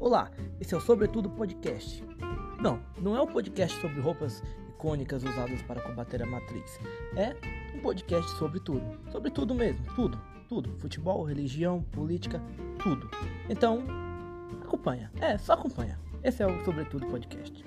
Olá, esse é o Sobretudo Podcast. Não, não é um podcast sobre roupas icônicas usadas para combater a matriz. É um podcast sobre tudo. Sobre tudo mesmo, tudo, tudo. Futebol, religião, política, tudo. Então, acompanha. É, só acompanha. Esse é o Sobretudo Podcast.